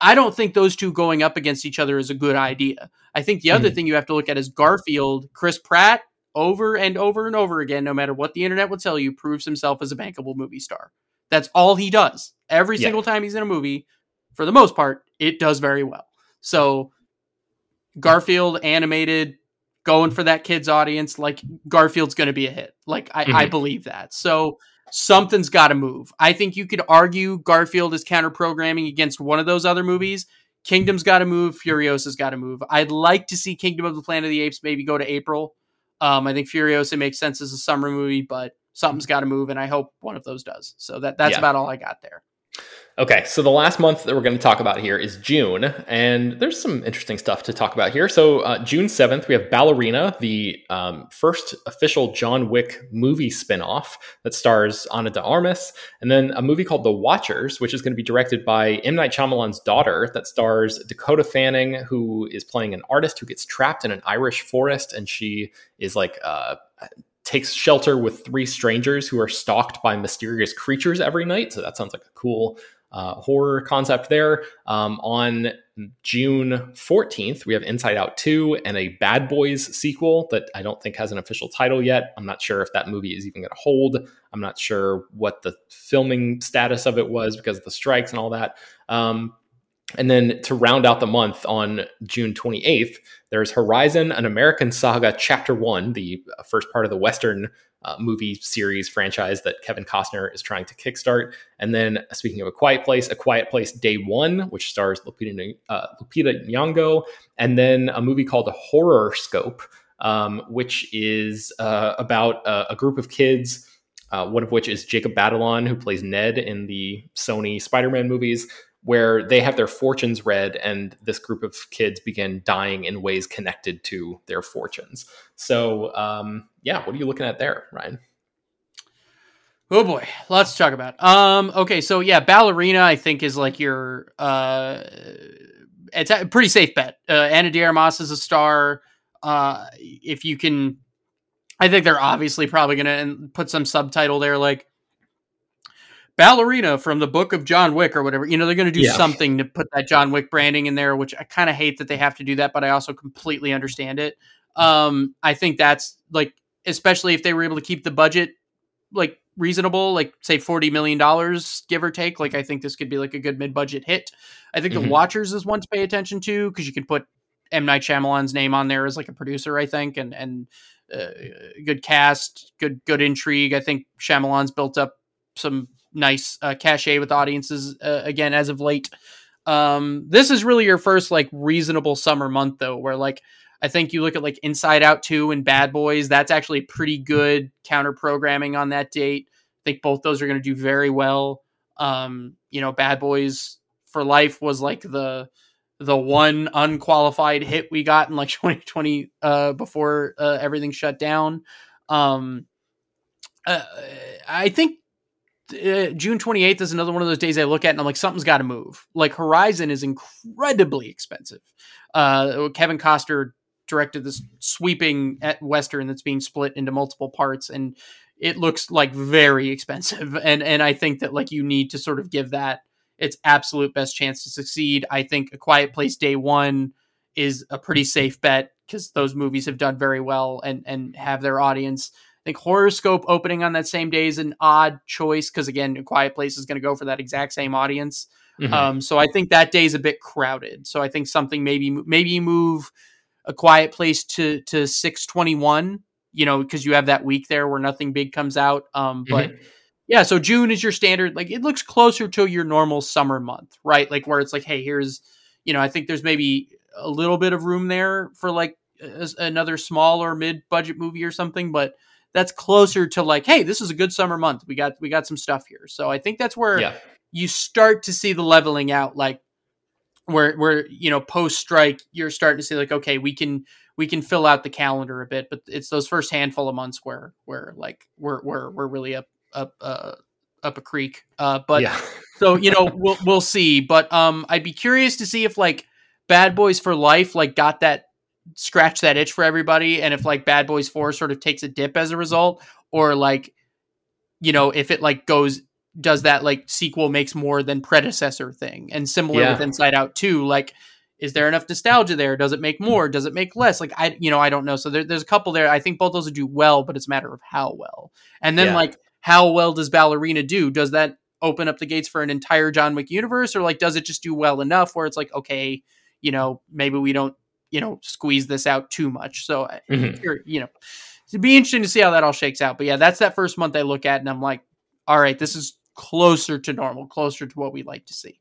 I don't think those two going up against each other is a good idea. I think the other mm-hmm. thing you have to look at is Garfield, Chris Pratt, over and over and over again, no matter what the internet will tell you, proves himself as a bankable movie star. That's all he does. Every Yeah. single time he's in a movie, for the most part, it does very well. So Garfield animated, going for that kid's audience, like Garfield's going to be a hit. Like I, I Mhm. believe that. So something's got to move. I think you could argue Garfield is counter programming against one of those other movies. Kingdom's got to move. Furiosa's got to move. I'd like to see Kingdom of the Planet of the Apes maybe go to April. Um, I think Furiosa makes sense as a summer movie, but something's got to move, and I hope one of those does. So that that's Yeah. about all I got there. Okay, so the last month that we're going to talk about here is June, and there's some interesting stuff to talk about here. So, uh, June 7th, we have Ballerina, the um, first official John Wick movie spinoff that stars Ana de Armas, and then a movie called The Watchers, which is going to be directed by M. Night Shyamalan's daughter, that stars Dakota Fanning, who is playing an artist who gets trapped in an Irish forest, and she is like, uh, takes shelter with three strangers who are stalked by mysterious creatures every night. So that sounds like a cool uh, horror concept there. Um, on June 14th, we have Inside Out 2 and a Bad Boys sequel that I don't think has an official title yet. I'm not sure if that movie is even going to hold. I'm not sure what the filming status of it was because of the strikes and all that. Um, and then to round out the month on June 28th, there's Horizon, an American Saga Chapter 1, the first part of the Western uh, movie series franchise that Kevin Costner is trying to kickstart. And then, speaking of A Quiet Place, A Quiet Place Day One, which stars Lupita, uh, Lupita Nyong'o, and then a movie called Horoscope, um, which is uh, about a, a group of kids. Uh, one of which is Jacob Batalon, who plays Ned in the Sony Spider-Man movies, where they have their fortunes read, and this group of kids begin dying in ways connected to their fortunes. So, um, yeah, what are you looking at there, Ryan? Oh boy, lots to talk about. Um, okay, so yeah, ballerina I think is like your uh, it's a pretty safe bet. Uh, Ana de Armas is a star. Uh, if you can, I think they're obviously probably gonna put some subtitle there, like ballerina from the book of John Wick or whatever. You know, they're gonna do Yeah. something to put that John Wick branding in there, which I kind of hate that they have to do that, but I also completely understand it. Um, I think that's like, especially if they were able to keep the budget like reasonable, like say forty million dollars, give or take. Like I think this could be like a good mid-budget hit. I think Mhm. the Watchers is one to pay attention to because you can put M Night Shyamalan's name on there as like a producer, I think, and and uh, good cast, good good intrigue. I think Shyamalan's built up some nice uh, cachet with audiences uh, again as of late. Um, this is really your first like reasonable summer month though, where like I think you look at like Inside Out 2 and Bad Boys, that's actually pretty good counter programming on that date. I think both those are going to do very well. Um, you know, Bad Boys for Life was like the the one unqualified hit we got in like 2020 uh before uh, everything shut down. Um uh, I think uh, June 28th is another one of those days I look at and I'm like, something's got to move. Like Horizon is incredibly expensive. Uh, Kevin Costner directed this sweeping at Western that's being split into multiple parts, and it looks like very expensive. And and I think that like you need to sort of give that its absolute best chance to succeed. I think A Quiet Place Day One is a pretty safe bet because those movies have done very well and and have their audience. I think Horoscope opening on that same day is an odd choice because again, A Quiet Place is going to go for that exact same audience. Mhm. Um, so I think that day is a bit crowded. So I think something maybe maybe move a quiet place to to six twenty one. You know, because you have that week there where nothing big comes out. Um, but yeah, so June is your standard. Like it looks closer to your normal summer month, right? Like where it's like, hey, here's, you know, I think there's maybe a little bit of room there for like a- another small or mid budget movie or something, but that's closer to like, hey, this is a good summer month. We got we got some stuff here. So I think that's where yeah, you start to see the leveling out like where where you know post strike you're starting to see like okay we can we can fill out the calendar a bit but it's those first handful of months where where like we're we're we're really up up uh, up a creek uh but yeah, so you know we'll we'll see but um i'd be curious to see if like bad boys for life like got that scratch that itch for everybody and if like bad boys 4 sort of takes a dip as a result or like you know if it like goes does that like sequel makes more than predecessor thing and similar Yeah. with inside out 2 like is there enough nostalgia there? Does it make more? Does it make less? Like I, you know, I don't know. So there, there's a couple there. I think both those would do well, but it's a matter of how well. And then Yeah. like, how well does Ballerina do? Does that open up the gates for an entire John Wick universe, or like, does it just do well enough where it's like, okay, you know, maybe we don't, you know, squeeze this out too much. So Mhm. you're- you know, it'd be interesting to see how that all shakes out. But yeah, that's that first month I look at, and I'm like, all right, this is closer to normal, closer to what we like to see.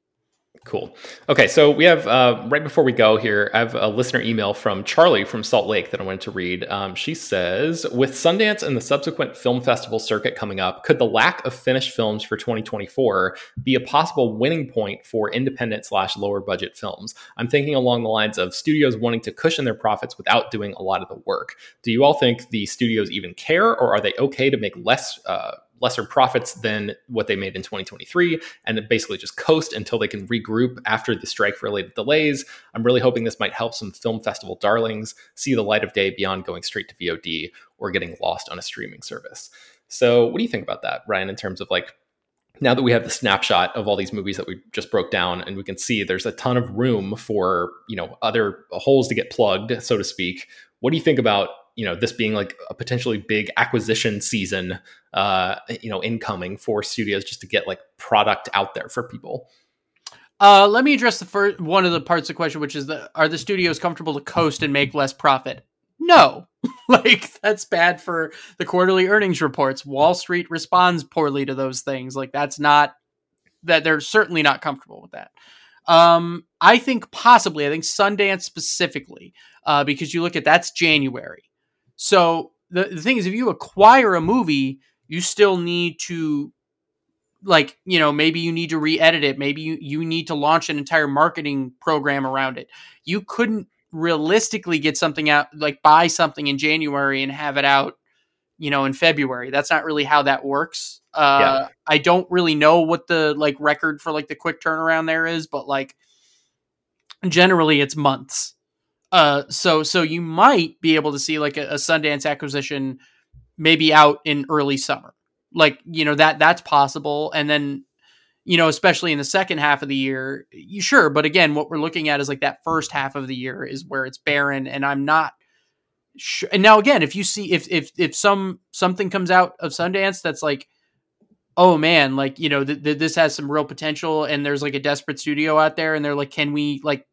Cool. Okay, so we have uh, right before we go here, I have a listener email from Charlie from Salt Lake that I wanted to read. Um, she says, "With Sundance and the subsequent film festival circuit coming up, could the lack of finished films for 2024 be a possible winning point for independent slash lower budget films? I'm thinking along the lines of studios wanting to cushion their profits without doing a lot of the work. Do you all think the studios even care, or are they okay to make less?" Uh, lesser profits than what they made in 2023 and basically just coast until they can regroup after the strike related delays. I'm really hoping this might help some film festival darlings see the light of day beyond going straight to VOD or getting lost on a streaming service. So, what do you think about that, Ryan, in terms of like now that we have the snapshot of all these movies that we just broke down and we can see there's a ton of room for, you know, other holes to get plugged, so to speak. What do you think about you know this being like a potentially big acquisition season uh you know incoming for studios just to get like product out there for people Uh, let me address the first one of the parts of the question, which is the are the studios comfortable to coast and make less profit? No, like that's bad for the quarterly earnings reports. Wall Street responds poorly to those things. Like that's not that they're certainly not comfortable with that. Um, I think possibly. I think Sundance specifically, uh, because you look at that's January. So the, the thing is, if you acquire a movie, you still need to like you know maybe you need to re-edit it. Maybe you, you need to launch an entire marketing program around it. You couldn't realistically get something out like buy something in january and have it out you know in february. That's not really how that works. Uh Yeah. i don't really know what the like record for like the quick turnaround there is but like generally it's months uh so so you might be able to see like a, a sundance acquisition maybe out in early summer. Like you know that that's possible. And then you know especially in the second half of the year you sure but again what we're looking at is like that first half of the year is where it's barren and i'm not sure and now again if you see if if if some something comes out of sundance that's like oh man like you know th- th- this has some real potential and there's like a desperate studio out there and they're like can we like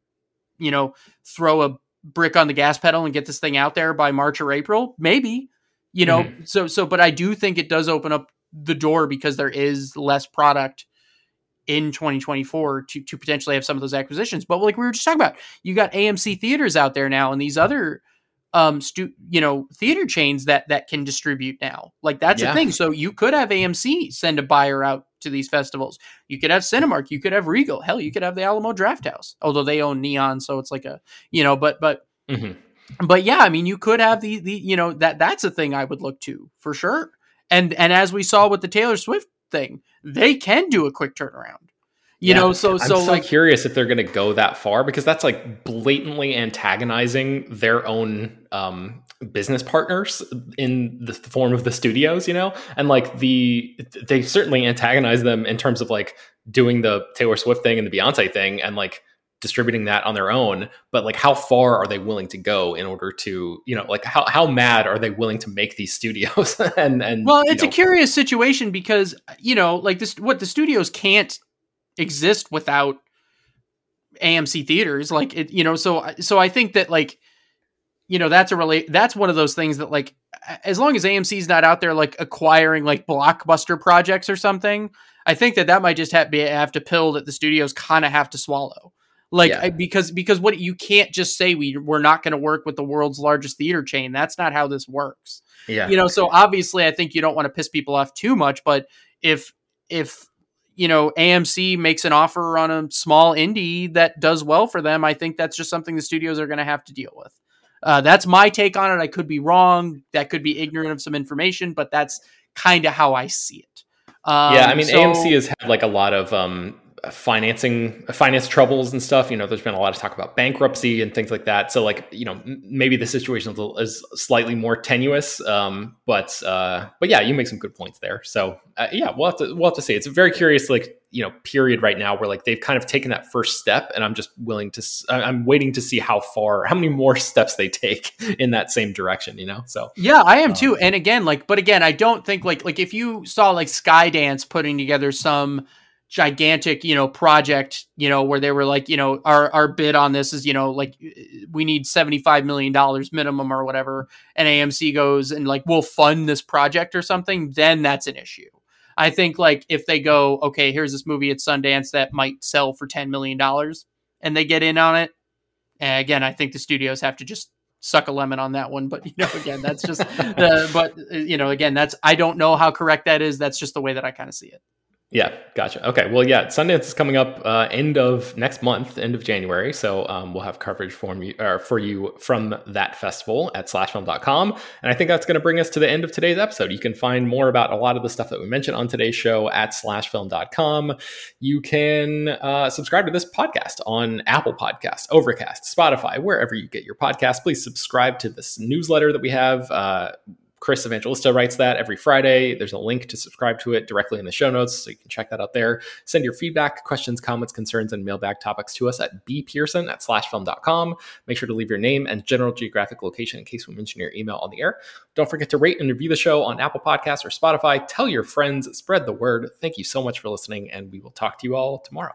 you know throw a brick on the gas pedal and get this thing out there by march or april? Maybe you know? So so but i do think it does open up the door because there is less product in 2024 to to potentially have some of those acquisitions. But like we were just talking about you got amc theaters out there now and these other um stu- you know theater chains that that can distribute now. Like that's Yeah. a thing. So you could have amc send a buyer out to these festivals you could have cinemark you could have regal hell you could have the alamo drafthouse although they own neon so it's like a you know but but Mhm. but yeah, I mean, you could have the the you know that that's a thing I would look to for sure. And and as we saw with the Taylor Swift thing, they can do a quick turnaround. You Yeah. know, so I'm so so like curious if they're going to go that far because that's like blatantly antagonizing their own um, business partners in the form of the studios, you know, and like the they certainly antagonize them in terms of like doing the Taylor Swift thing and the Beyonce thing and like distributing that on their own. But like how far are they willing to go in order to you know like how, how mad are they willing to make these studios and and well, you it's know, a curious situation because you know, like this, what the studios can't exist without AMC theaters. Like it, you know, so so I think that like you know that's a relate that's one of those things that like as long as AMC's not out there like acquiring like blockbuster projects or something, I think that that might just have be have to pill that the studios kind of have to swallow. Like Yeah. I, because because what you can't just say we we're not going to work with the world's largest theater chain. That's not how this works yeah you know so obviously i think you don't want to piss people off too much but if if you know amc makes an offer on a small indie that does well for them i think that's just something the studios are going to have to deal with. Uh, that's my take on it. I could be wrong. That could be ignorant of some information but that's kind of how i see it. Um, yeah, I mean so- AMC has had like a lot of um, financing finance troubles and stuff. You know, there's been a lot of talk about bankruptcy and things like that. So like, you know, maybe the situation is, slightly more tenuous. Um, but uh, but yeah, you make some good points there. So uh, yeah, we'll have to we'll have to see. It's a very curious. Like you know period right now where like they've kind of taken that first step and i'm just willing to i'm waiting to see how far how many more steps they take in that same direction you know so yeah i am um, too and again like but again i don't think like like if you saw like skydance putting together some gigantic you know project you know where they were like you know our our bid on this is you know like we need 75 million dollars minimum or whatever and AMC goes and like we'll fund this project or something then that's an issue I think like if they go, okay, here's this movie at Sundance that might sell for ten million dollars, and they get in on it. And again, I think the studios have to just suck a lemon on that one. But you know, again, that's just. the, but eh, you know, again, that's I don't know how correct that is. That's just the way that I kind of see it. Yeah, gotcha. Okay, well, yeah, Sundance is coming up uh, end of next month, end of January. So um, we'll have coverage for you, uh, for you from that festival at slashfilm.com. And I think that's going to bring us to the end of today's episode. You can find more about a lot of the stuff that we mentioned on today's show at slashfilm.com. You can uh, subscribe to this podcast on Apple Podcasts, Overcast, Spotify, wherever you get your podcast. Please subscribe to this newsletter that we have uh, Chris Evangelista writes that every Friday. There's a link to subscribe to it directly in the show notes, so you can check that out there. Send your feedback, questions, comments, concerns, and mailbag topics to us at bpearson at slashfilm.com. Make sure to leave your name and general geographic location in case we mention your email on the air. Don't forget to rate and review the show on Apple Podcasts or Spotify. Tell your friends, spread the word. Thank you so much for listening, and we will talk to you all tomorrow.